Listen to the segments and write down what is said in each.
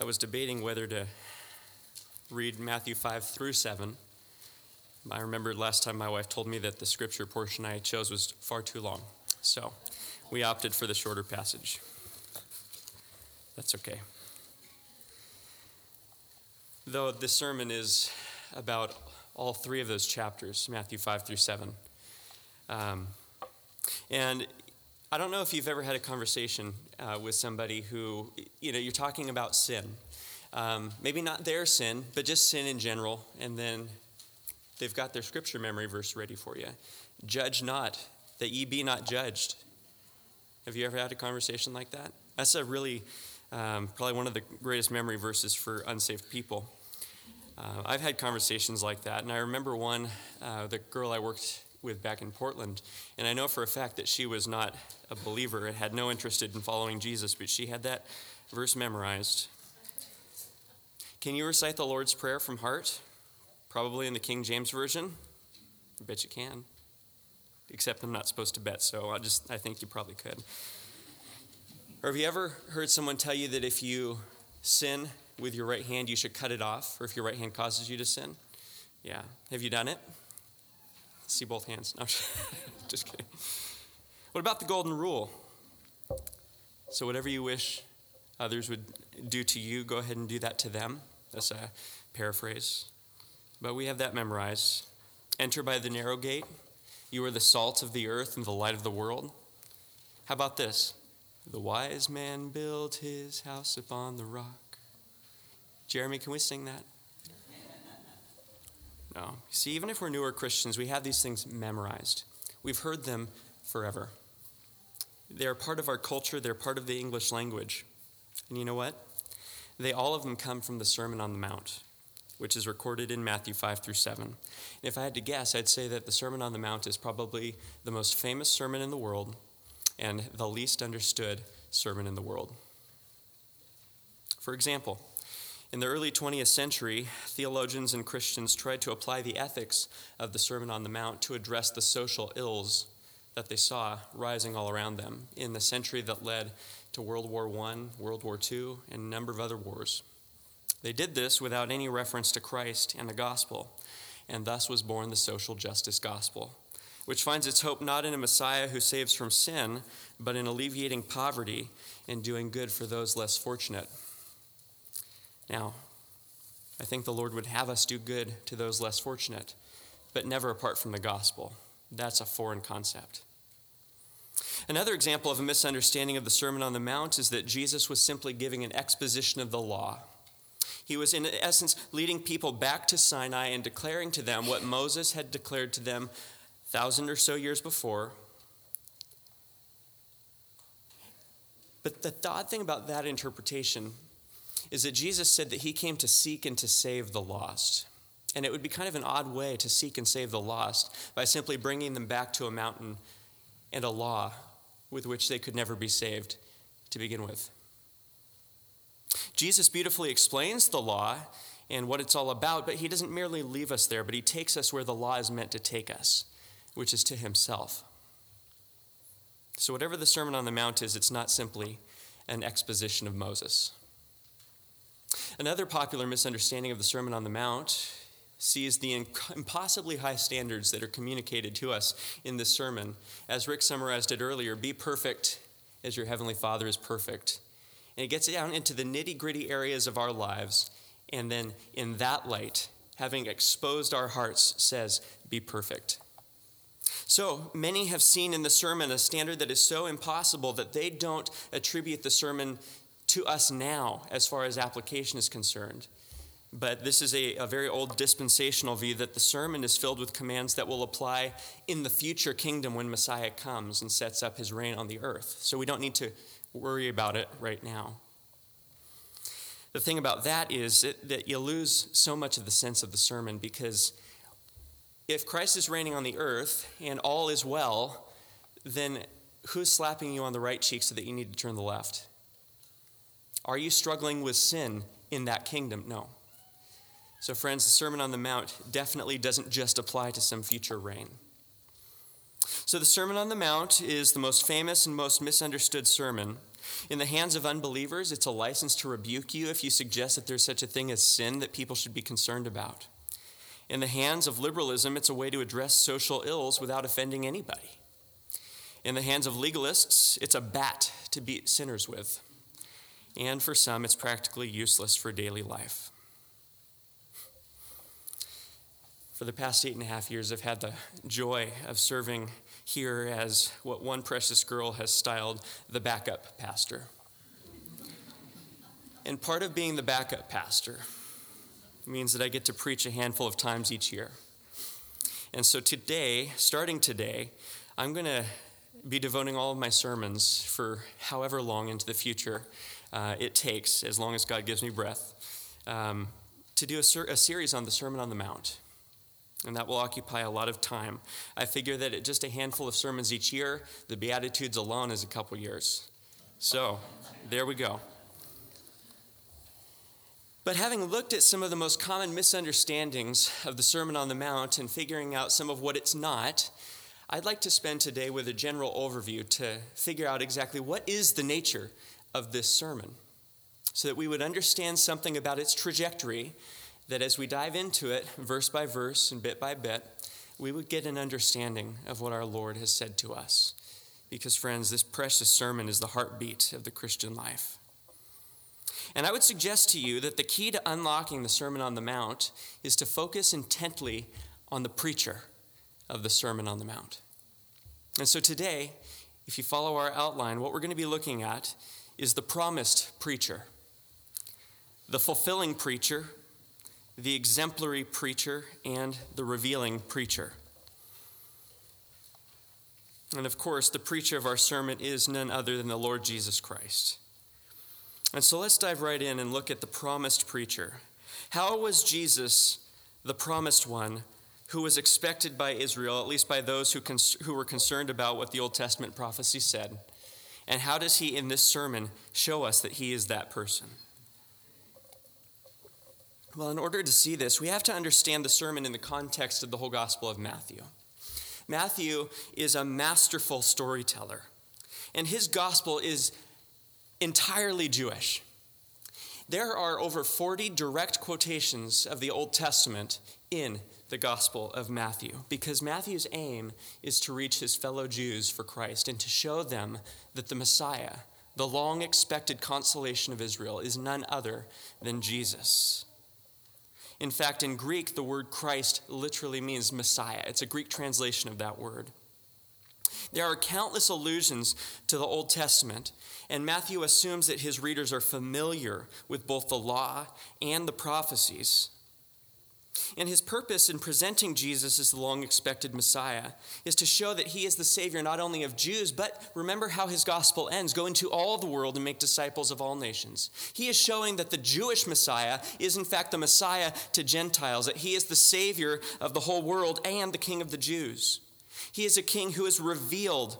I was debating whether to read Matthew 5 through 7. I remembered last time my wife told me that the scripture portion I chose was far too long. So we opted for the shorter passage. That's okay. Though this sermon is about all three of those chapters, Matthew 5 through 7. Um, and I don't know if you've ever had a conversation uh, with somebody who, you know, you're talking about sin. Um, maybe not their sin, but just sin in general, and then they've got their scripture memory verse ready for you. Judge not, that ye be not judged. Have you ever had a conversation like that? That's a really, um, probably one of the greatest memory verses for unsaved people. Uh, I've had conversations like that, and I remember one, uh, the girl I worked with back in Portland. And I know for a fact that she was not a believer and had no interest in following Jesus, but she had that verse memorized. Can you recite the Lord's Prayer from heart? Probably in the King James Version. I bet you can. Except I'm not supposed to bet, so I just I think you probably could. Or have you ever heard someone tell you that if you sin with your right hand, you should cut it off, or if your right hand causes you to sin? Yeah. Have you done it? See both hands. No, just kidding. What about the golden rule? So, whatever you wish others would do to you, go ahead and do that to them. That's a paraphrase. But we have that memorized. Enter by the narrow gate. You are the salt of the earth and the light of the world. How about this? The wise man built his house upon the rock. Jeremy, can we sing that? Um, no. See, even if we're newer Christians, we have these things memorized. We've heard them forever. They're part of our culture, they're part of the English language. And you know what? They all of them come from the Sermon on the Mount, which is recorded in Matthew 5 through 7. And if I had to guess, I'd say that the Sermon on the Mount is probably the most famous sermon in the world and the least understood sermon in the world. For example, in the early 20th century, theologians and Christians tried to apply the ethics of the Sermon on the Mount to address the social ills that they saw rising all around them in the century that led to World War I, World War II, and a number of other wars. They did this without any reference to Christ and the gospel, and thus was born the social justice gospel, which finds its hope not in a Messiah who saves from sin, but in alleviating poverty and doing good for those less fortunate. Now, I think the Lord would have us do good to those less fortunate, but never apart from the gospel. That's a foreign concept. Another example of a misunderstanding of the Sermon on the Mount is that Jesus was simply giving an exposition of the law. He was, in essence, leading people back to Sinai and declaring to them what Moses had declared to them a thousand or so years before. But the odd thing about that interpretation is that Jesus said that he came to seek and to save the lost. And it would be kind of an odd way to seek and save the lost by simply bringing them back to a mountain and a law with which they could never be saved to begin with. Jesus beautifully explains the law and what it's all about, but he doesn't merely leave us there, but he takes us where the law is meant to take us, which is to himself. So, whatever the Sermon on the Mount is, it's not simply an exposition of Moses. Another popular misunderstanding of the Sermon on the Mount sees the impossibly high standards that are communicated to us in this sermon. As Rick summarized it earlier, be perfect as your Heavenly Father is perfect. And it gets down into the nitty gritty areas of our lives, and then in that light, having exposed our hearts, says, Be perfect. So many have seen in the sermon a standard that is so impossible that they don't attribute the sermon to us now as far as application is concerned. But this is a, a, very old dispensational view that the sermon is filled with commands that will apply in the future kingdom when Messiah comes and sets up his reign on the earth. So we don't need to worry about it right now. The thing about that is that you lose so much of the sense of the sermon because if Christ is reigning on the earth and all is well, then who's slapping you on the right cheek so that you need to turn the left? Are you struggling with sin in that kingdom? No. So, friends, the Sermon on the Mount definitely doesn't just apply to some future reign. So, the Sermon on the Mount is the most famous and most misunderstood sermon. In the hands of unbelievers, it's a license to rebuke you if you suggest that there's such a thing as sin that people should be concerned about. In the hands of liberalism, it's a way to address social ills without offending anybody. In the hands of legalists, it's a bat to beat sinners with. And for some, it's practically useless for daily life. For the past eight and a half years, I've had the joy of serving here as what one precious girl has styled the backup pastor. And part of being the backup pastor means that I get to preach a handful of times each year. And so today, starting today, I'm going to be devoting all of my sermons for however long into the future uh, it takes, as long as God gives me breath, um, to do a, ser- a series on the Sermon on the Mount. And that will occupy a lot of time. I figure that at just a handful of sermons each year, the Beatitudes alone is a couple years. So, there we go. But having looked at some of the most common misunderstandings of the Sermon on the Mount and figuring out some of what it's not, I'd like to spend today with a general overview to figure out exactly what is the nature of this sermon so that we would understand something about its trajectory, that as we dive into it, verse by verse and bit by bit, we would get an understanding of what our Lord has said to us. Because, friends, this precious sermon is the heartbeat of the Christian life. And I would suggest to you that the key to unlocking the Sermon on the Mount is to focus intently on the preacher of the Sermon on the Mount. And so today, if you follow our outline, what we're going to be looking at is the promised preacher, the fulfilling preacher, the exemplary preacher, and the revealing preacher. And of course, the preacher of our sermon is none other than the Lord Jesus Christ. And so let's dive right in and look at the promised preacher. How was Jesus the promised one who was expected by Israel, at least by those who, cons- who were concerned about what the Old Testament prophecy said? And how does he, in this sermon, show us that he is that person? Well, in order to see this, we have to understand the sermon in the context of the whole Gospel of Matthew. Matthew is a masterful storyteller, and his gospel is entirely Jewish. There are over 40 direct quotations of the Old Testament in the Gospel of Matthew because Matthew's aim is to reach his fellow Jews for Christ and to show them that the Messiah, the long expected consolation of Israel, is none other than Jesus. In fact, in Greek, the word Christ literally means Messiah. It's a Greek translation of that word. There are countless allusions to the Old Testament, and Matthew assumes that his readers are familiar with both the law and the prophecies. And his purpose in presenting Jesus as the long expected Messiah is to show that he is the Savior not only of Jews, but remember how his gospel ends go into all the world and make disciples of all nations. He is showing that the Jewish Messiah is, in fact, the Messiah to Gentiles, that he is the Savior of the whole world and the King of the Jews. He is a king who is revealed,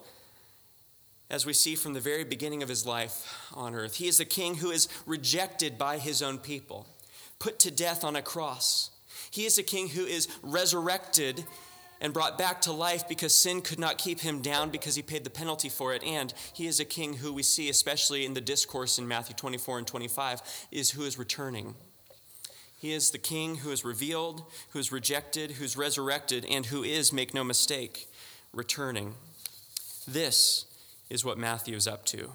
as we see from the very beginning of his life on earth. He is a king who is rejected by his own people, put to death on a cross. He is a king who is resurrected and brought back to life because sin could not keep him down because he paid the penalty for it. And he is a king who we see, especially in the discourse in Matthew 24 and 25, is who is returning. He is the king who is revealed, who is rejected, who's resurrected, and who is, make no mistake, returning. This is what Matthew is up to.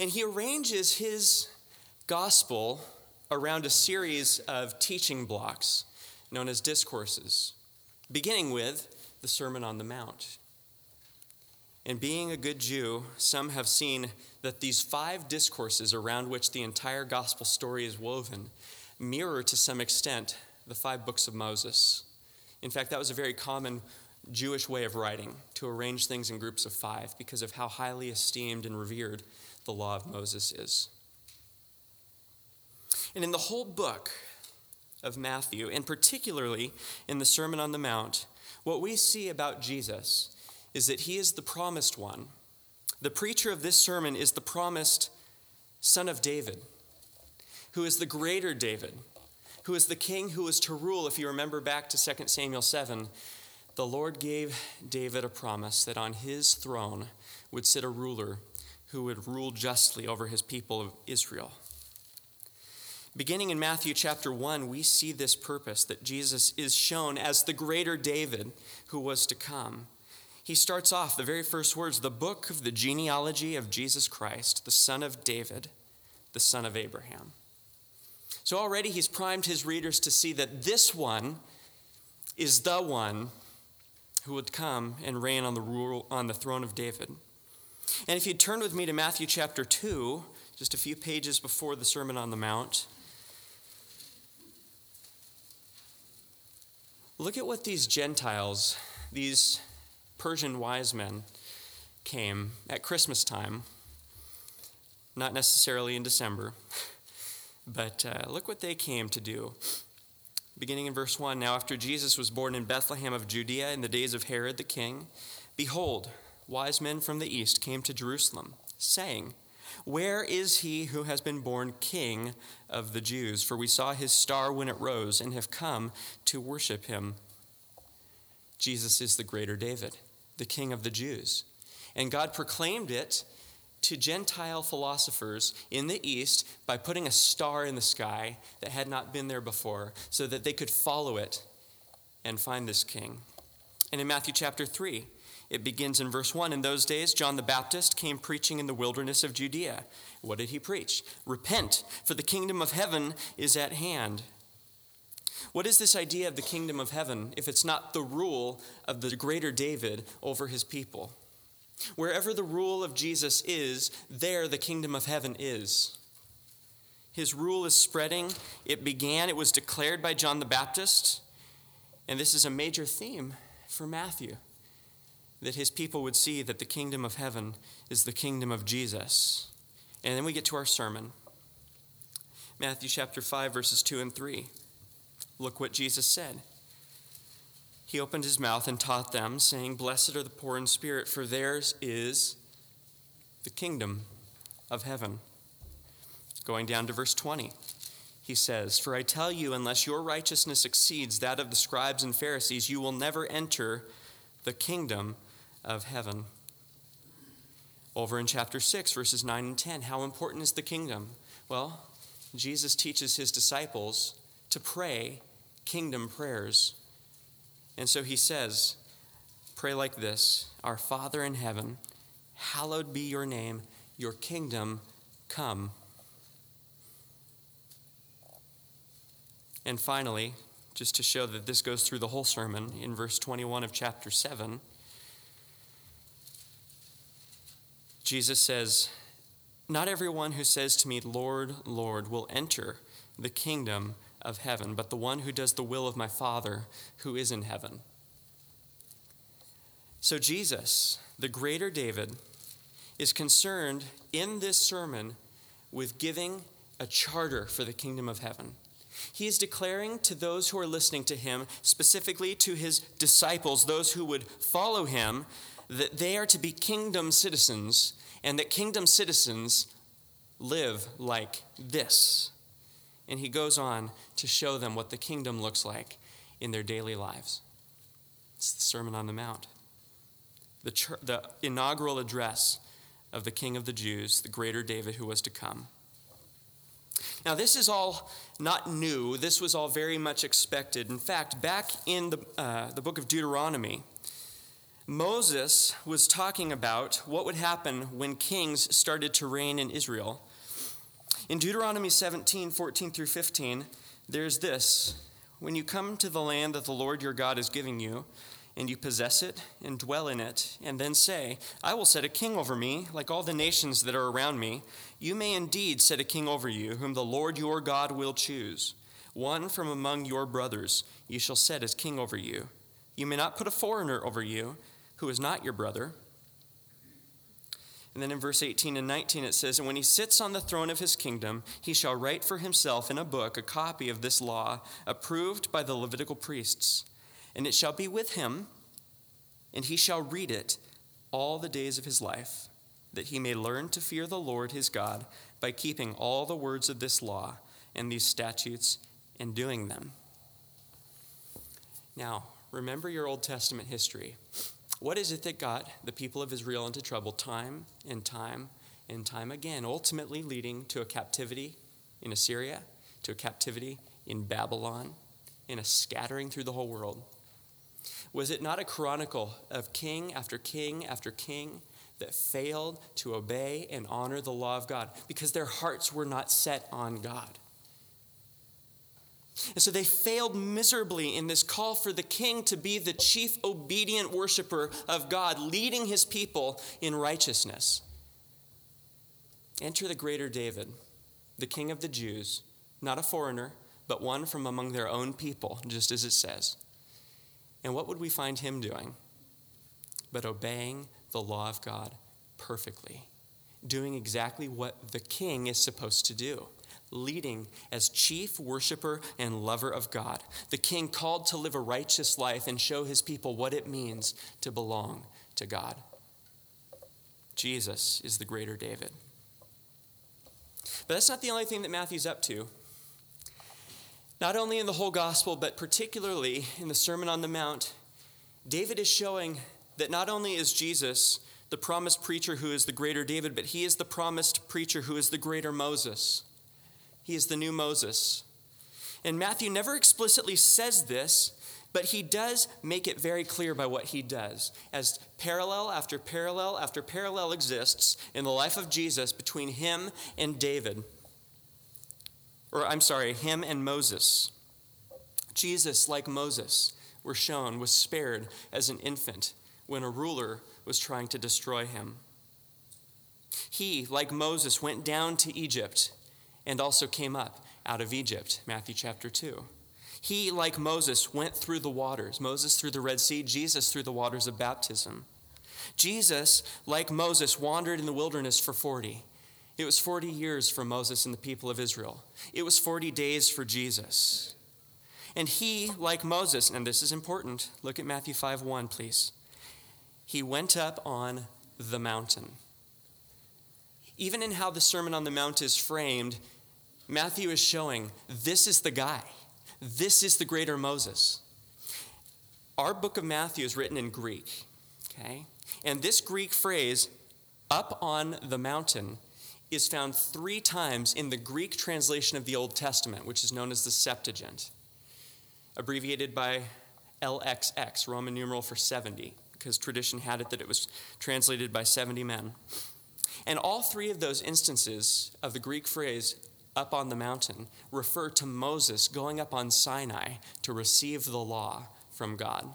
And he arranges his gospel around a series of teaching blocks known as discourses, beginning with the Sermon on the Mount. And being a good Jew, some have seen that these five discourses around which the entire gospel story is woven mirror to some extent the five books of Moses. In fact, that was a very common Jewish way of writing, to arrange things in groups of five because of how highly esteemed and revered the law of Moses is. And in the whole book of Matthew, and particularly in the Sermon on the Mount, what we see about Jesus is that he is the promised one. The preacher of this sermon is the promised son of David, who is the greater David, who is the king who is to rule, if you remember back to 2 Samuel 7, the Lord gave David a promise that on his throne would sit a ruler who would rule justly over his people of Israel. Beginning in Matthew chapter 1, we see this purpose that Jesus is shown as the greater David who was to come. He starts off the very first words the book of the genealogy of Jesus Christ, the son of David, the son of Abraham. So already he's primed his readers to see that this one is the one who would come and reign on the, rule, on the throne of David. And if you turn with me to Matthew chapter 2, just a few pages before the Sermon on the Mount, Look at what these Gentiles, these Persian wise men, came at Christmas time, not necessarily in December, but uh, look what they came to do. Beginning in verse 1 Now, after Jesus was born in Bethlehem of Judea in the days of Herod the king, behold, wise men from the east came to Jerusalem, saying, where is he who has been born king of the Jews? For we saw his star when it rose and have come to worship him. Jesus is the greater David, the king of the Jews. And God proclaimed it to Gentile philosophers in the East by putting a star in the sky that had not been there before so that they could follow it and find this king. And in Matthew chapter 3, it begins in verse 1. In those days, John the Baptist came preaching in the wilderness of Judea. What did he preach? Repent, for the kingdom of heaven is at hand. What is this idea of the kingdom of heaven if it's not the rule of the greater David over his people? Wherever the rule of Jesus is, there the kingdom of heaven is. His rule is spreading. It began, it was declared by John the Baptist, and this is a major theme for Matthew that his people would see that the kingdom of heaven is the kingdom of Jesus. And then we get to our sermon Matthew chapter 5, verses 2 and 3. Look what Jesus said. He opened his mouth and taught them, saying, Blessed are the poor in spirit, for theirs is the kingdom of heaven. Going down to verse 20, he says, For I tell you, unless your righteousness exceeds that of the scribes and Pharisees, you will never enter the kingdom of heaven. Over in chapter 6, verses 9 and 10, how important is the kingdom? Well, Jesus teaches his disciples to pray kingdom prayers. And so he says, Pray like this Our Father in heaven, hallowed be your name, your kingdom come. And finally, just to show that this goes through the whole sermon, in verse 21 of chapter 7, Jesus says, Not everyone who says to me, Lord, Lord, will enter the kingdom of heaven, but the one who does the will of my Father who is in heaven. So, Jesus, the greater David, is concerned in this sermon with giving a charter for the kingdom of heaven. He is declaring to those who are listening to him, specifically to his disciples, those who would follow him, that they are to be kingdom citizens and that kingdom citizens live like this. And he goes on to show them what the kingdom looks like in their daily lives. It's the Sermon on the Mount, the, the inaugural address of the King of the Jews, the greater David who was to come. Now, this is all not new. This was all very much expected. In fact, back in the, uh, the book of Deuteronomy, Moses was talking about what would happen when kings started to reign in Israel. In Deuteronomy 17 14 through 15, there's this When you come to the land that the Lord your God is giving you, and you possess it and dwell in it, and then say, I will set a king over me, like all the nations that are around me, you may indeed set a king over you, whom the Lord your God will choose. One from among your brothers you shall set as king over you. You may not put a foreigner over you who is not your brother. And then in verse 18 and 19 it says, And when he sits on the throne of his kingdom, he shall write for himself in a book a copy of this law, approved by the Levitical priests. And it shall be with him, and he shall read it all the days of his life, that he may learn to fear the Lord his God by keeping all the words of this law and these statutes and doing them. Now, remember your Old Testament history. What is it that got the people of Israel into trouble time and time and time again, ultimately leading to a captivity in Assyria, to a captivity in Babylon, and a scattering through the whole world? Was it not a chronicle of king after king after king that failed to obey and honor the law of God because their hearts were not set on God? And so they failed miserably in this call for the king to be the chief obedient worshiper of God, leading his people in righteousness. Enter the greater David, the king of the Jews, not a foreigner, but one from among their own people, just as it says. And what would we find him doing? But obeying the law of God perfectly, doing exactly what the king is supposed to do leading as chief worshiper and lover of God, the king called to live a righteous life and show his people what it means to belong to God. Jesus is the greater David. But that's not the only thing that Matthew's up to. Not only in the whole gospel, but particularly in the Sermon on the Mount, David is showing that not only is Jesus the promised preacher who is the greater David, but he is the promised preacher who is the greater Moses. He is the new Moses. And Matthew never explicitly says this, but he does make it very clear by what he does. As parallel after parallel after parallel exists in the life of Jesus between him and David, or I'm sorry, him and Moses. Jesus, like Moses, we're shown, was spared as an infant when a ruler was trying to destroy him. He, like Moses, went down to Egypt and also came up out of Egypt, Matthew chapter 2. He, like Moses, went through the waters. Moses through the Red Sea, Jesus through the waters of baptism. Jesus, like Moses, wandered in the wilderness for 40. It was 40 years for Moses and the people of Israel. It was 40 days for Jesus. And he, like Moses, and this is important, look at Matthew 5 1, please. He went up on the mountain. Even in how the Sermon on the Mount is framed, Matthew is showing this is the guy. This is the greater Moses. Our book of Matthew is written in Greek, okay? And this Greek phrase, up on the mountain, is found three times in the Greek translation of the Old Testament, which is known as the Septuagint, abbreviated by LXX, Roman numeral for 70, because tradition had it that it was translated by 70 men. And all three of those instances of the Greek phrase, up on the mountain refer to Moses going up on Sinai to receive the law from God.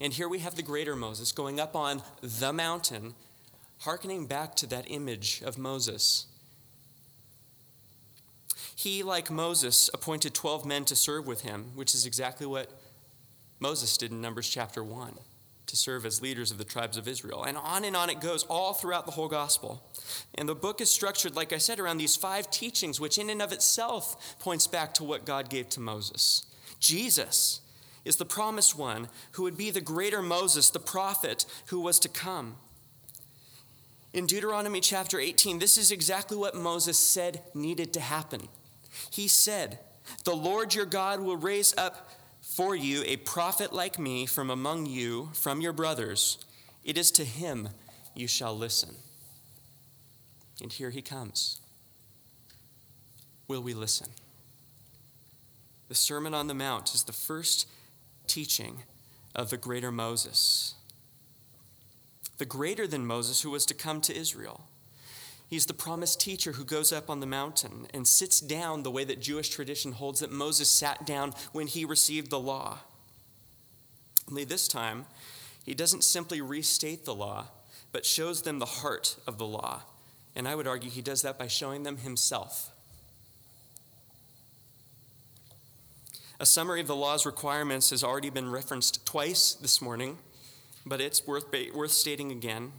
And here we have the greater Moses going up on the mountain, hearkening back to that image of Moses. He, like Moses, appointed 12 men to serve with him, which is exactly what Moses did in Numbers chapter 1 to serve as leaders of the tribes of Israel. And on and on it goes, all throughout the whole gospel. And the book is structured, like I said, around these five teachings, which in and of itself points back to what God gave to Moses. Jesus is the promised one who would be the greater Moses, the prophet who was to come. In Deuteronomy chapter 18, this is exactly what Moses said needed to happen. He said, The Lord your God will raise up for you a prophet like me from among you, from your brothers. It is to him you shall listen. And here he comes. Will we listen? The Sermon on the Mount is the first teaching of the greater Moses, the greater than Moses who was to come to Israel. He's the promised teacher who goes up on the mountain and sits down the way that Jewish tradition holds that Moses sat down when he received the law. Only this time, he doesn't simply restate the law, but shows them the heart of the law. And I would argue he does that by showing them himself. A summary of the law's requirements has already been referenced twice this morning, but it's worth, worth stating again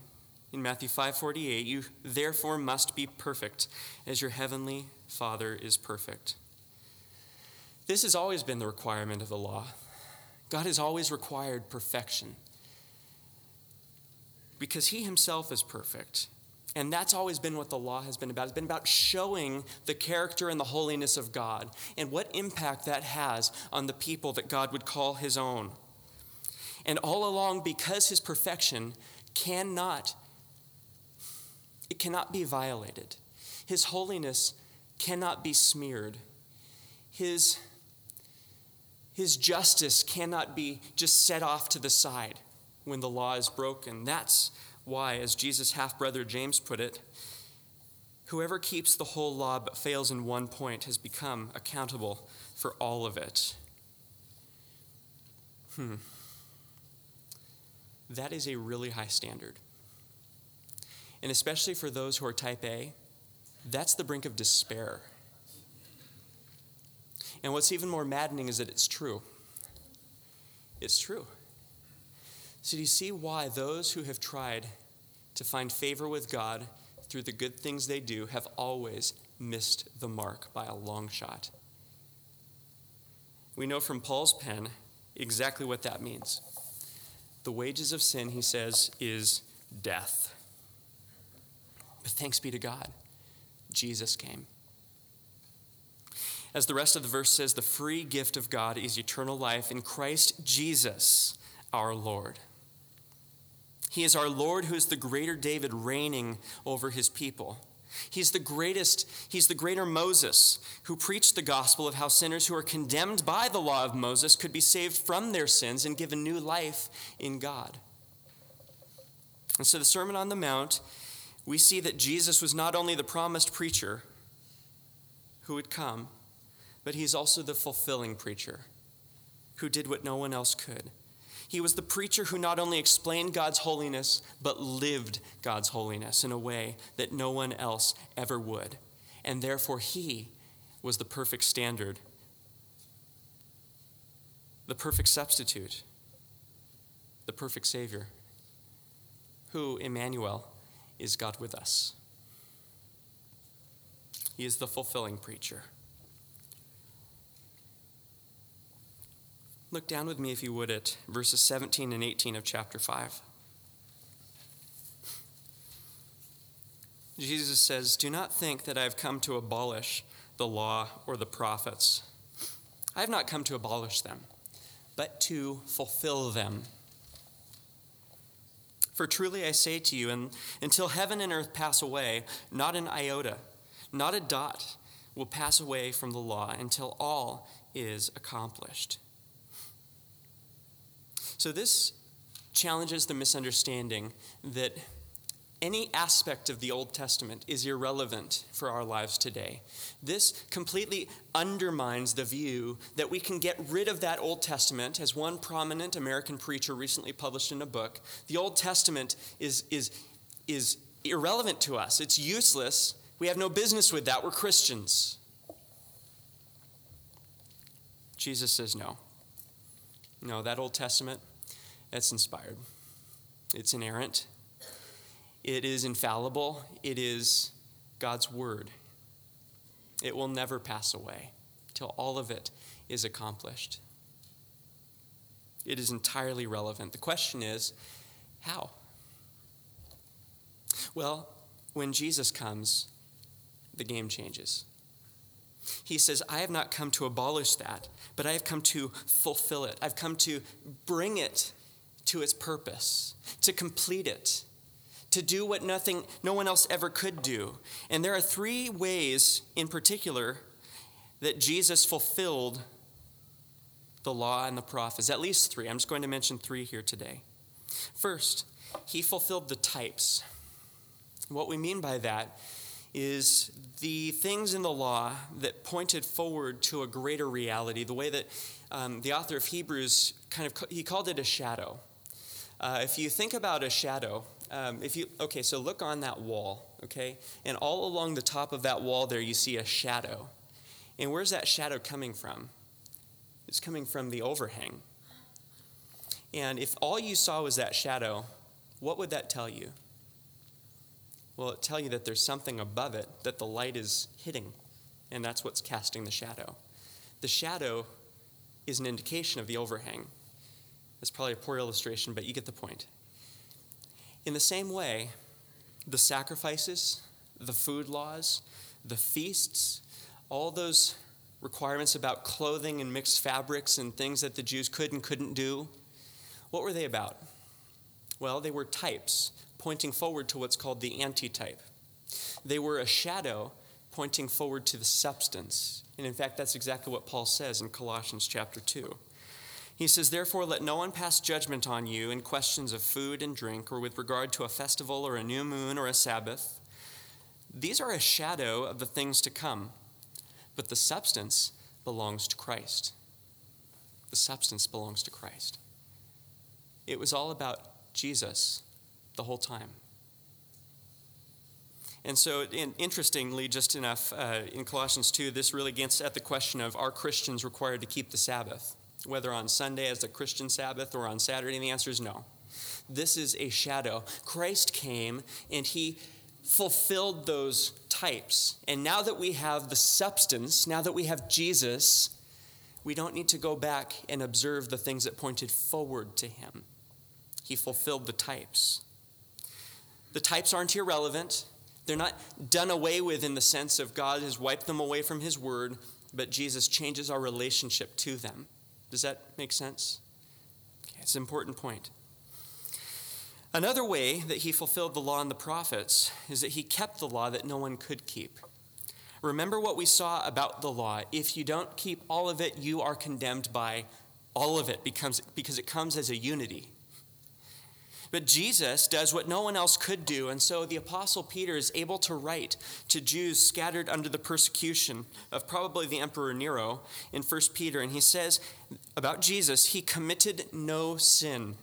in Matthew 5:48, you therefore must be perfect as your heavenly Father is perfect. This has always been the requirement of the law. God has always required perfection because he himself is perfect. And that's always been what the law has been about. It's been about showing the character and the holiness of God and what impact that has on the people that God would call his own. And all along, because his perfection cannot, it cannot be violated. His holiness cannot be smeared. His, his justice cannot be just set off to the side when the law is broken. That's why, as Jesus' half brother James put it, whoever keeps the whole law but fails in one point has become accountable for all of it. Hmm. That is a really high standard. And especially for those who are type A, that's the brink of despair. And what's even more maddening is that it's true. It's true. So, do you see why those who have tried to find favor with God through the good things they do have always missed the mark by a long shot? We know from Paul's pen exactly what that means. The wages of sin, he says, is death. But thanks be to God, Jesus came. As the rest of the verse says, the free gift of God is eternal life in Christ Jesus our Lord. He is our Lord who is the greater David reigning over his people. He's the greatest, he's the greater Moses who preached the gospel of how sinners who are condemned by the law of Moses could be saved from their sins and given new life in God. And so, the Sermon on the Mount, we see that Jesus was not only the promised preacher who would come, but he's also the fulfilling preacher who did what no one else could. He was the preacher who not only explained God's holiness, but lived God's holiness in a way that no one else ever would. And therefore, he was the perfect standard, the perfect substitute, the perfect Savior, who, Emmanuel, is God with us. He is the fulfilling preacher. Look down with me, if you would, at verses 17 and 18 of chapter 5. Jesus says, Do not think that I have come to abolish the law or the prophets. I have not come to abolish them, but to fulfill them. For truly I say to you, and until heaven and earth pass away, not an iota, not a dot will pass away from the law until all is accomplished. So, this challenges the misunderstanding that any aspect of the Old Testament is irrelevant for our lives today. This completely undermines the view that we can get rid of that Old Testament, as one prominent American preacher recently published in a book. The Old Testament is, is, is irrelevant to us, it's useless. We have no business with that. We're Christians. Jesus says no. No, that Old Testament it's inspired, it's inerrant, it is infallible, it is God's word. It will never pass away till all of it is accomplished. It is entirely relevant. The question is how? Well, when Jesus comes, the game changes. He says, I have not come to abolish that, but I have come to fulfill it. I've come to bring it to its purpose, to complete it, to do what nothing, no one else ever could do. And there are three ways in particular that Jesus fulfilled the law and the prophets. At least three. I'm just going to mention three here today. First, he fulfilled the types. What we mean by that is the things in the law that pointed forward to a greater reality, the way that um, the author of Hebrews kind of he called it a shadow. Uh, if you think about a shadow, um, if you okay, so look on that wall, okay, and all along the top of that wall there you see a shadow, and where's that shadow coming from? It's coming from the overhang. And if all you saw was that shadow, what would that tell you? Well, it tell you that there's something above it that the light is hitting, and that's what's casting the shadow. The shadow is an indication of the overhang. That's probably a poor illustration, but you get the point. In the same way, the sacrifices, the food laws, the feasts, all those requirements about clothing and mixed fabrics and things that the Jews could and couldn't do, What were they about? Well, they were types pointing forward to what's called the antitype. They were a shadow pointing forward to the substance. And in fact, that's exactly what Paul says in Colossians chapter 2. He says, Therefore, let no one pass judgment on you in questions of food and drink, or with regard to a festival, or a new moon, or a Sabbath. These are a shadow of the things to come, but the substance belongs to Christ. The substance belongs to Christ. It was all about Jesus the whole time. And so, in, interestingly, just enough, uh, in Colossians 2, this really gets at the question of are Christians required to keep the Sabbath? Whether on Sunday as the Christian Sabbath or on Saturday, and the answer is no. This is a shadow. Christ came and he fulfilled those types. And now that we have the substance, now that we have Jesus, we don't need to go back and observe the things that pointed forward to him. He fulfilled the types. The types aren't irrelevant. They're not done away with in the sense of God has wiped them away from His Word, but Jesus changes our relationship to them. Does that make sense? Okay, it's an important point. Another way that he fulfilled the law and the prophets is that he kept the law that no one could keep. Remember what we saw about the law. If you don't keep all of it, you are condemned by all of it because, because it comes as a unity. But Jesus does what no one else could do, and so the Apostle Peter is able to write to Jews scattered under the persecution of probably the Emperor Nero in 1 Peter, and he says about Jesus, he committed no sin,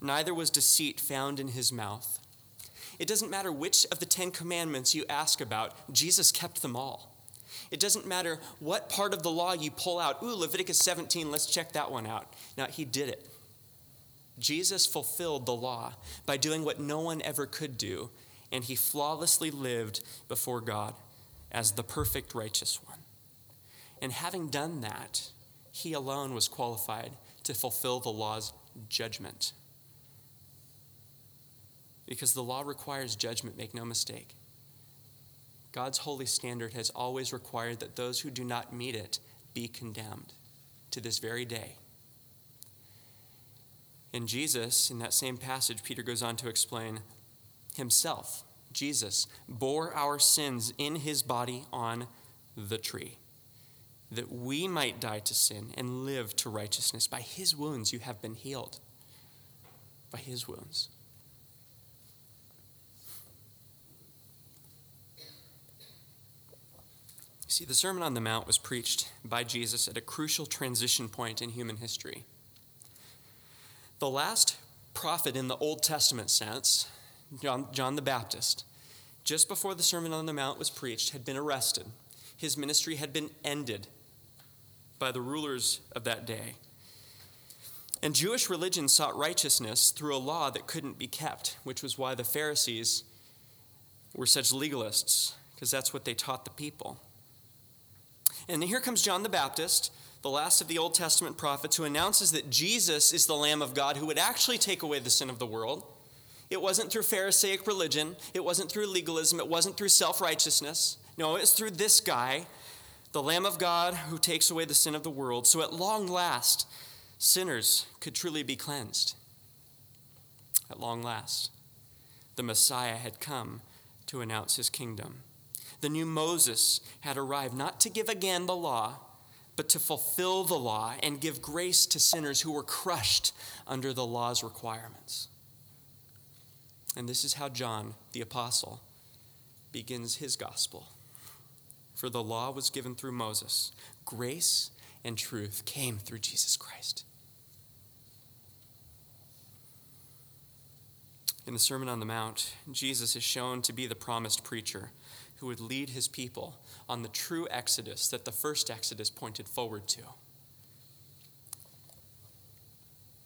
neither was deceit found in his mouth. It doesn't matter which of the Ten Commandments you ask about, Jesus kept them all. It doesn't matter what part of the law you pull out. Ooh, Leviticus 17, let's check that one out. Now, he did it. Jesus fulfilled the law by doing what no one ever could do, and he flawlessly lived before God as the perfect righteous one. And having done that, he alone was qualified to fulfill the law's judgment. Because the law requires judgment, make no mistake. God's holy standard has always required that those who do not meet it be condemned to this very day. In Jesus, in that same passage, Peter goes on to explain himself, Jesus, bore our sins in his body on the tree, that we might die to sin and live to righteousness. By his wounds you have been healed. By his wounds. See, the Sermon on the Mount was preached by Jesus at a crucial transition point in human history. The last prophet in the Old Testament sense, John, John the Baptist, just before the Sermon on the Mount was preached, had been arrested. His ministry had been ended by the rulers of that day. And Jewish religion sought righteousness through a law that couldn't be kept, which was why the Pharisees were such legalists, because that's what they taught the people. And here comes John the Baptist the last of the Old Testament prophets, who announces that Jesus is the Lamb of God who would actually take away the sin of the world. It wasn't through Pharisaic religion, it wasn't through legalism, it wasn't through self righteousness. No, it's through this guy, the Lamb of God who takes away the sin of the world. So at long last, sinners could truly be cleansed. At long last, the Messiah had come to announce his kingdom. The new Moses had arrived not to give again the law but to fulfill the law and give grace to sinners who were crushed under the law's requirements. And this is how John, the apostle, begins his gospel. For the law was given through Moses, grace and truth came through Jesus Christ. In the Sermon on the Mount, Jesus is shown to be the promised preacher who would lead his people on the true exodus that the first exodus pointed forward to.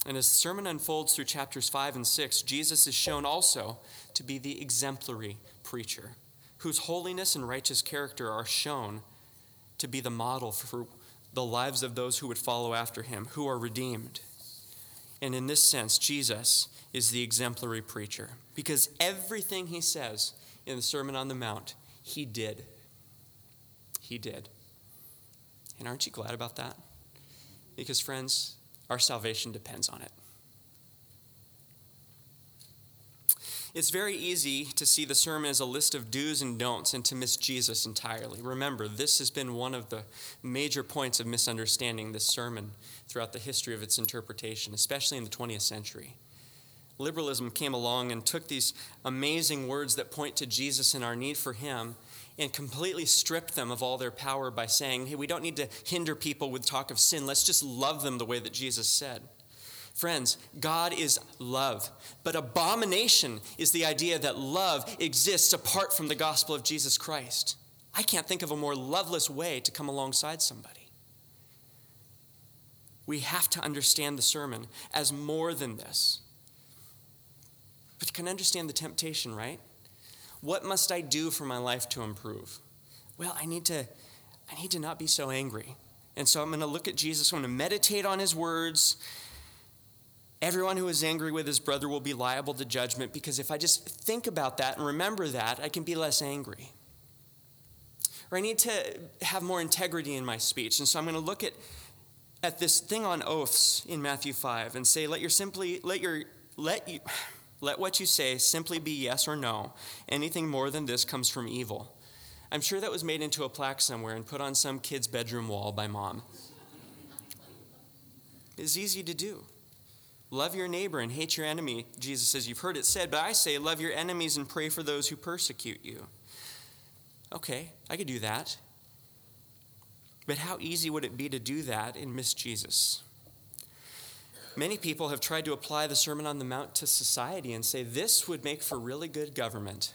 And as the sermon unfolds through chapters 5 and 6, Jesus is shown also to be the exemplary preacher, whose holiness and righteous character are shown to be the model for the lives of those who would follow after him, who are redeemed. And in this sense, Jesus is the exemplary preacher, because everything he says in the Sermon on the Mount he did. He did. And aren't you glad about that? Because, friends, our salvation depends on it. It's very easy to see the sermon as a list of do's and don'ts and to miss Jesus entirely. Remember, this has been one of the major points of misunderstanding this sermon throughout the history of its interpretation, especially in the 20th century. Liberalism came along and took these amazing words that point to Jesus and our need for Him and completely stripped them of all their power by saying, hey, we don't need to hinder people with talk of sin. Let's just love them the way that Jesus said. Friends, God is love. But abomination is the idea that love exists apart from the gospel of Jesus Christ. I can't think of a more loveless way to come alongside somebody. We have to understand the sermon as more than this. But you can understand the temptation, right? What must I do for my life to improve? Well, I need to I need to not be so angry. And so I'm going to look at Jesus, I'm going to meditate on his words, Everyone who is angry with his brother will be liable to judgment because if I just think about that and remember that, I can be less angry. Or I need to have more integrity in my speech. And so I'm going to look at, at this thing on oaths in Matthew 5 and say, let your simply, let your, let you, let what you say simply be yes or no. Anything more than this comes from evil. I'm sure that was made into a plaque somewhere and put on some kid's bedroom wall by mom. It's easy to do. Love your neighbor and hate your enemy. Jesus says, You've heard it said, but I say, love your enemies and pray for those who persecute you. Okay, I could do that. But how easy would it be to do that and miss Jesus? Many people have tried to apply the Sermon on the Mount to society and say this would make for really good government.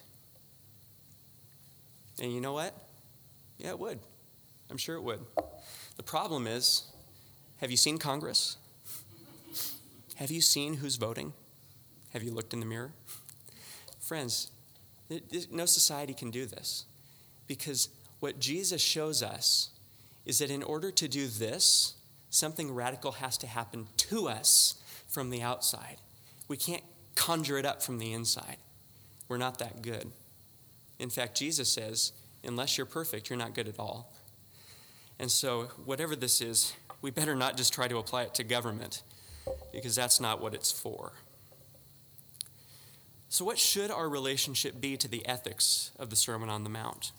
And you know what? Yeah, it would. I'm sure it would. The problem is have you seen Congress? Have you seen who's voting? Have you looked in the mirror? Friends, no society can do this because what Jesus shows us is that in order to do this, something radical has to happen to us from the outside. We can't conjure it up from the inside. We're not that good. In fact, Jesus says, unless you're perfect, you're not good at all. And so, whatever this is, we better not just try to apply it to government because that's not what it's for. So, what should our relationship be to the ethics of the Sermon on the Mount?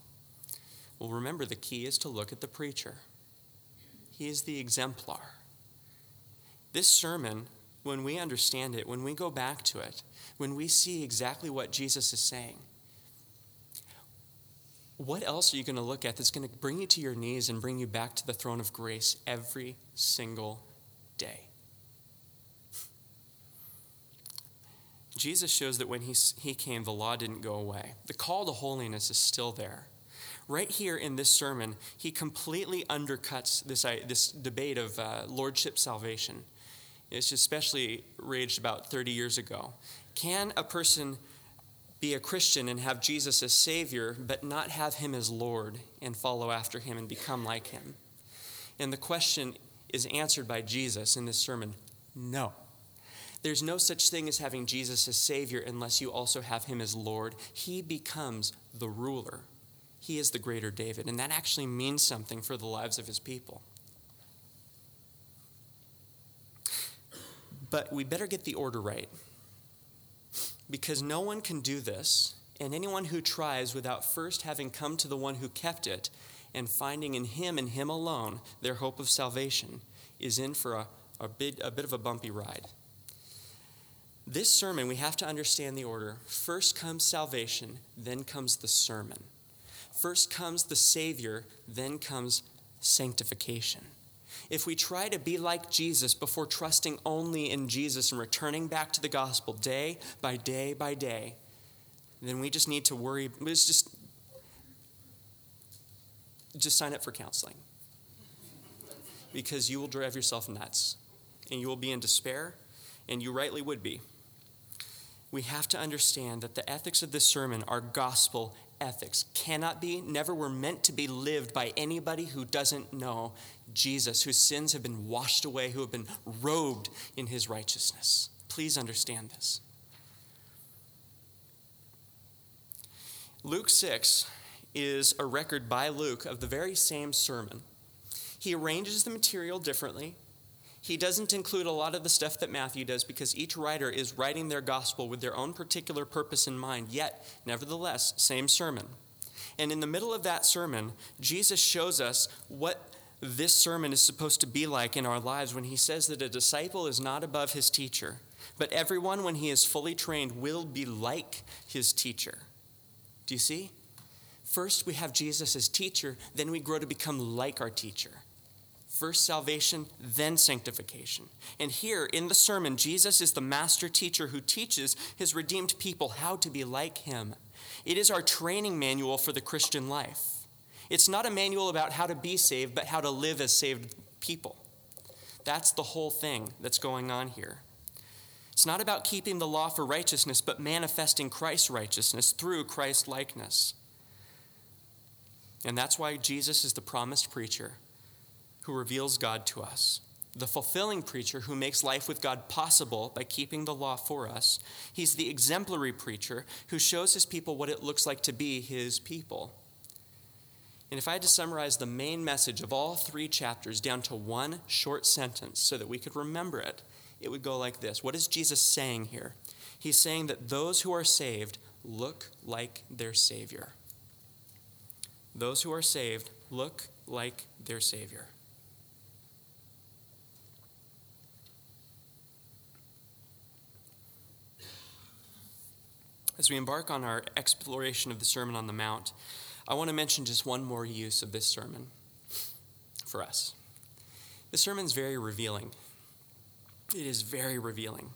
Well, remember, the key is to look at the preacher. He is the exemplar. This sermon, when we understand it, when we go back to it, when we see exactly what Jesus is saying, what else are you going to look at that's going to bring you to your knees and bring you back to the throne of grace every single day? Jesus shows that when he, he came, the law didn't go away. The call to holiness is still there. Right here in this sermon, he completely undercuts this, this debate of uh, lordship salvation. It's especially raged about 30 years ago. Can a person be a Christian and have Jesus as Savior, but not have Him as Lord and follow after Him and become like Him? And the question is answered by Jesus in this sermon no. There's no such thing as having Jesus as Savior unless you also have Him as Lord. He becomes the ruler. He is the greater David, and that actually means something for the lives of His people. But we better get the order right. Because no one can do this, and anyone who tries without first having come to the one who kept it and finding in him and him alone their hope of salvation is in for a, a, bit, a bit of a bumpy ride. This sermon, we have to understand the order. First comes salvation, then comes the sermon. First comes the Savior, then comes sanctification. If we try to be like Jesus before trusting only in Jesus and returning back to the gospel day by day by day, then we just need to worry. Just, just sign up for counseling because you will drive yourself nuts and you will be in despair, and you rightly would be we have to understand that the ethics of this sermon are gospel ethics. Cannot be, never were meant to be lived by anybody who doesn't know Jesus, whose sins have been washed away, who have been robed in his righteousness. Please understand this. Luke 6 is a record by Luke of the very same sermon. He arranges the material differently, He doesn't include a lot of the stuff that Matthew does because each writer is writing their gospel with their own particular purpose in mind, yet, nevertheless, same sermon. And in the middle of that sermon, Jesus shows us what this sermon is supposed to be like in our lives when he says that a disciple is not above his teacher, but everyone, when he is fully trained, will be like his teacher. Do you see? First, we have Jesus as teacher, then we grow to become like our teacher. First salvation, then sanctification. And here in the sermon, Jesus is the master teacher who teaches his redeemed people how to be like him. It is our training manual for the Christian life. It's not a manual about how to be saved, but how to live as saved people. That's the whole thing that's going on here. It's not about keeping the law for righteousness, but manifesting Christ's righteousness through Christ likeness. And that's why Jesus is the promised preacher who reveals God to us, the fulfilling preacher who makes life with God possible by keeping the law for us. He's the exemplary preacher who shows his people what it looks like to be his people. And if I had to summarize the main message of all three chapters down to one short sentence so that we could remember it, it would go like this What is Jesus saying here? He's saying that those who are saved look like their Savior. Those who are saved look like their Savior. As we embark on our exploration of the Sermon on the Mount, I want to mention just one more use of this sermon for us. The sermon's very revealing. It is very revealing.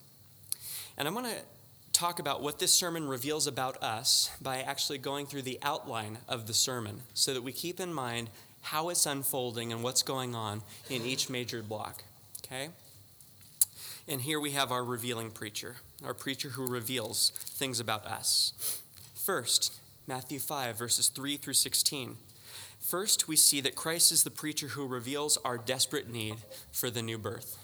And I'm going to talk about what this sermon reveals about us by actually going through the outline of the sermon so that we keep in mind how it's unfolding and what's going on in each major block. Okay? And here we have our revealing preacher, our preacher who reveals things about us. First, Matthew 5, verses 3 through 16. First, we see that Christ is the preacher who reveals our desperate need for the new birth.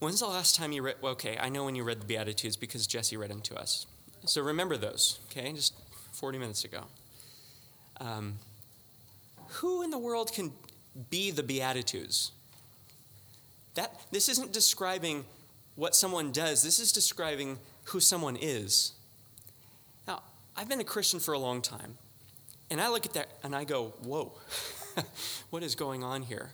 When's the last time you read? Okay, I know when you read the Beatitudes because Jesse read them to us. So remember those, okay? Just 40 minutes ago. Um, who in the world can be the Beatitudes? That, this isn't describing what someone does, this is describing who someone is. Now, I've been a Christian for a long time. And I look at that and I go, whoa, what is going on here?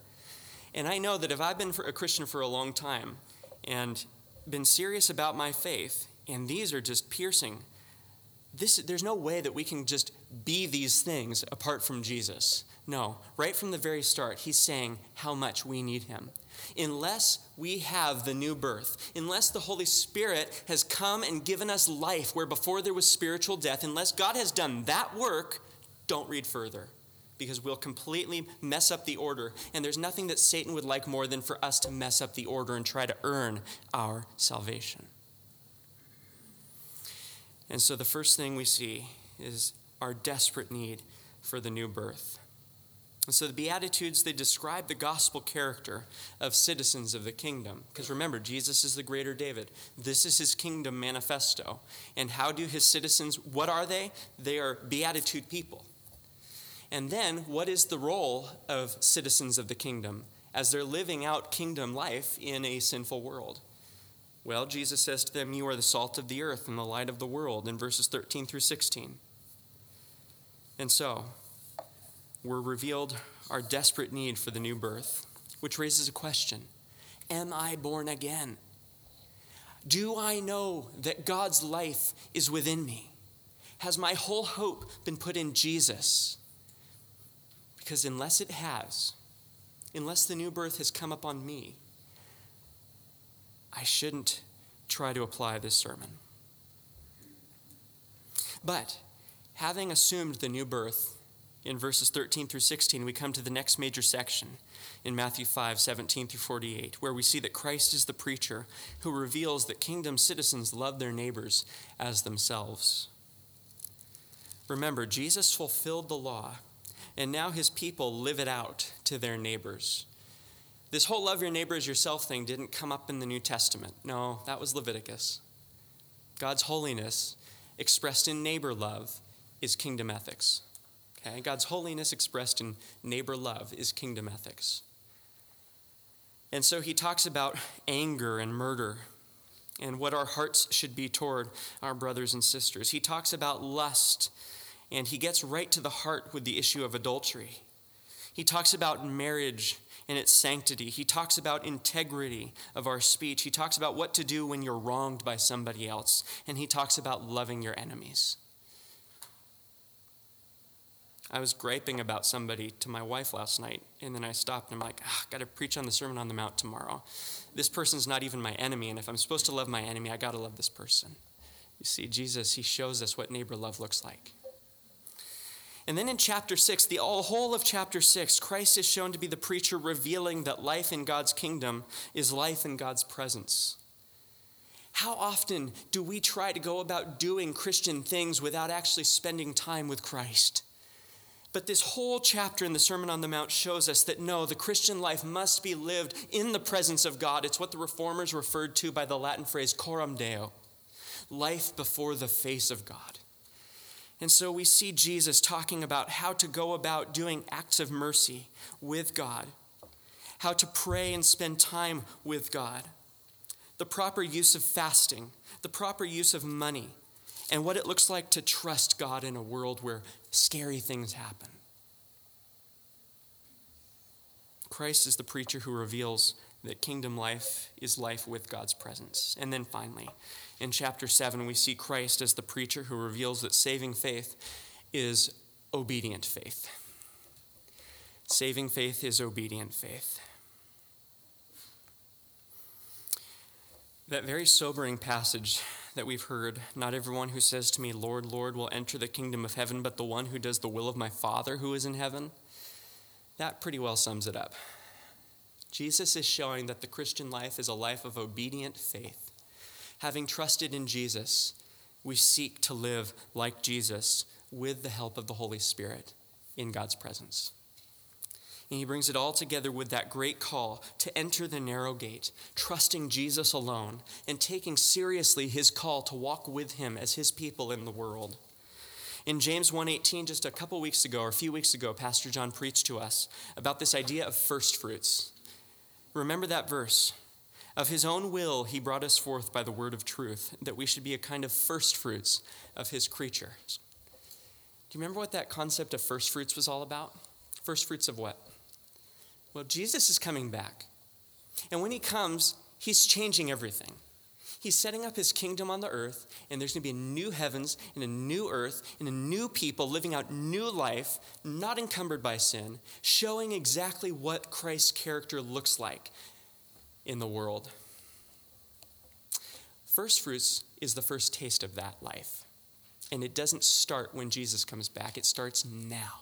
And I know that if I've been a Christian for a long time and been serious about my faith, and these are just piercing, this, there's no way that we can just be these things apart from Jesus. No, right from the very start, he's saying how much we need him. Unless we have the new birth, unless the Holy Spirit has come and given us life where before there was spiritual death, unless God has done that work, don't read further because we'll completely mess up the order. And there's nothing that Satan would like more than for us to mess up the order and try to earn our salvation. And so the first thing we see is our desperate need for the new birth. And so the Beatitudes, they describe the gospel character of citizens of the kingdom. Because remember, Jesus is the greater David. This is his kingdom manifesto. And how do his citizens, what are they? They are beatitude people. And then, what is the role of citizens of the kingdom as they're living out kingdom life in a sinful world? Well, Jesus says to them, You are the salt of the earth and the light of the world, in verses 13 through 16. And so, we're revealed our desperate need for the new birth, which raises a question Am I born again? Do I know that God's life is within me? Has my whole hope been put in Jesus? Because unless it has, unless the new birth has come upon me, I shouldn't try to apply this sermon. But having assumed the new birth, in verses 13 through 16, we come to the next major section in Matthew 5 17 through 48, where we see that Christ is the preacher who reveals that kingdom citizens love their neighbors as themselves. Remember, Jesus fulfilled the law, and now his people live it out to their neighbors. This whole love your neighbor as yourself thing didn't come up in the New Testament. No, that was Leviticus. God's holiness expressed in neighbor love is kingdom ethics. Okay? God's holiness expressed in neighbor love is kingdom ethics. And so he talks about anger and murder and what our hearts should be toward our brothers and sisters. He talks about lust, and he gets right to the heart with the issue of adultery. He talks about marriage and its sanctity. He talks about integrity of our speech. He talks about what to do when you're wronged by somebody else. And he talks about loving your enemies. I was griping about somebody to my wife last night, and then I stopped and I'm like, ah, I got to preach on the Sermon on the Mount tomorrow. This person's not even my enemy, and if I'm supposed to love my enemy, I got to love this person. You see, Jesus, he shows us what neighbor love looks like. And then in chapter 6, the whole of chapter 6, Christ is shown to be the preacher revealing that life in God's kingdom is life in God's presence. How often do we try to go about doing Christian things without actually spending time with Christ? But this whole chapter in the Sermon on the Mount shows us that no, the Christian life must be lived in the presence of God. It's what the reformers referred to by the Latin phrase coram deo life before the face of God. And so we see Jesus talking about how to go about doing acts of mercy with God, how to pray and spend time with God, the proper use of fasting, the proper use of money, and what it looks like to trust God in a world where scary things happen. Christ is the preacher who reveals that kingdom life is life with God's presence. And then finally, in chapter 7, we see Christ as the preacher who reveals that saving faith is obedient faith. Saving faith is obedient faith. That very sobering passage that we've heard not everyone who says to me, Lord, Lord, will enter the kingdom of heaven, but the one who does the will of my Father who is in heaven. That pretty well sums it up. Jesus is showing that the Christian life is a life of obedient faith having trusted in Jesus, we seek to live like Jesus with the help of the Holy Spirit in God's presence. And he brings it all together with that great call to enter the narrow gate, trusting Jesus alone and taking seriously his call to walk with him as his people in the world. In James 1:18 just a couple weeks ago or a few weeks ago Pastor John preached to us about this idea of first fruits. Remember that verse? Of his own will, he brought us forth by the word of truth, that we should be a kind of first fruits of his creatures. Do you remember what that concept of first fruits was all about? First fruits of what? Well, Jesus is coming back. And when he comes, he's changing everything. He's setting up his kingdom on the earth, and there's going to be a new heavens and a new earth and a new people living out new life, not encumbered by sin, showing exactly what Christ's character looks like in the world. First fruits is the first taste of that life. And it doesn't start when Jesus comes back, it starts now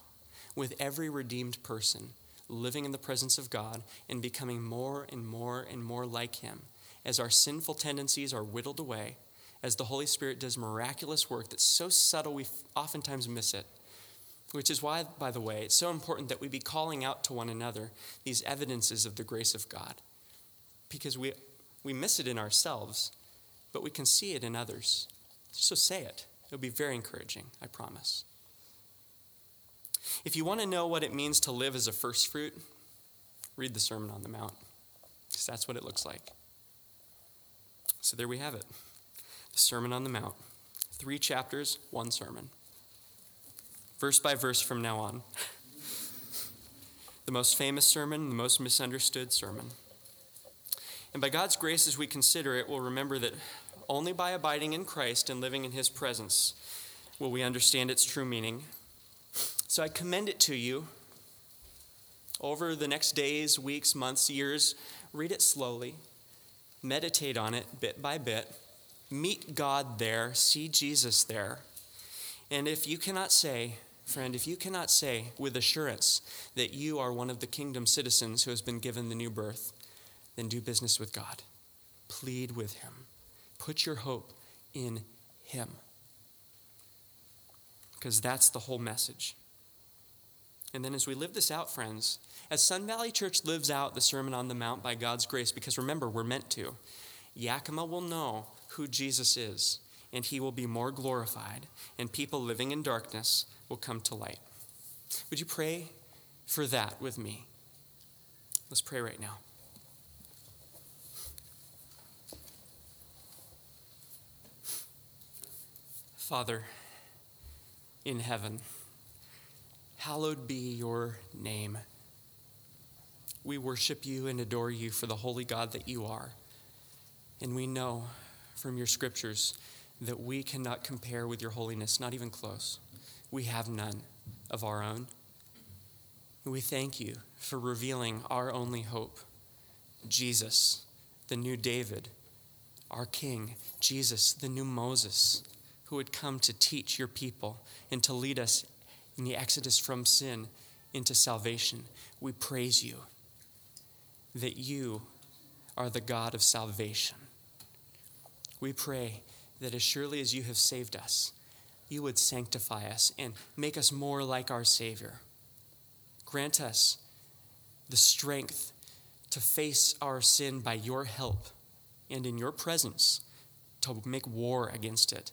with every redeemed person living in the presence of God and becoming more and more and more like Him as our sinful tendencies are whittled away, as the Holy Spirit does miraculous work that's so subtle we oftentimes miss it. Which is why, by the way, it's so important that we be calling out to one another these evidences of the grace of God because we, we miss it in ourselves, but we can see it in others. So say it. It'll be very encouraging, I promise. If you want to know what it means to live as a first fruit, read the Sermon on the Mount, because that's what it looks like. So there we have it the Sermon on the Mount. Three chapters, one sermon. Verse by verse from now on. the most famous sermon, the most misunderstood sermon. And by God's grace, as we consider it, we'll remember that only by abiding in Christ and living in His presence will we understand its true meaning. So I commend it to you over the next days, weeks, months, years. Read it slowly, meditate on it bit by bit, meet God there, see Jesus there. And if you cannot say, friend, if you cannot say with assurance that you are one of the kingdom citizens who has been given the new birth, then do business with God. Plead with Him. Put your hope in Him. Because that's the whole message. And then as we live this out, friends, as Sun Valley Church lives out the Sermon on the Mount by God's grace, because remember, we're meant to, Yakima will know who Jesus is, and he will be more glorified, and people living in darkness will come to light. Would you pray for that with me? Let's pray right now. Father in heaven, hallowed be your name. We worship you and adore you for the holy God that you are. And we know from your scriptures that we cannot compare with your holiness, not even close. We have none of our own. We thank you for revealing our only hope, Jesus, the new David, our King, Jesus, the new Moses, who would come to teach your people and to lead us in the exodus from sin into salvation. We praise you that you are the God of salvation. We pray that as surely as you have saved us, you would sanctify us and make us more like our Savior. Grant us the strength to face our sin by your help and in your presence to make war against it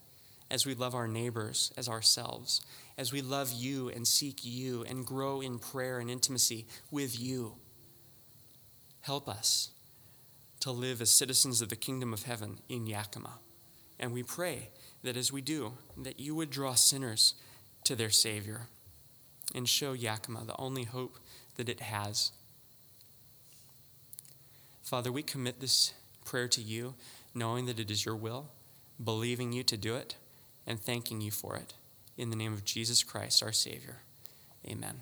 as we love our neighbors as ourselves, as we love you and seek you and grow in prayer and intimacy with you. Help us to live as citizens of the kingdom of heaven in Yakima. And we pray that as we do, that you would draw sinners to their Savior and show Yakima the only hope that it has. Father, we commit this prayer to you, knowing that it is your will, believing you to do it, and thanking you for it. In the name of Jesus Christ, our Savior. Amen.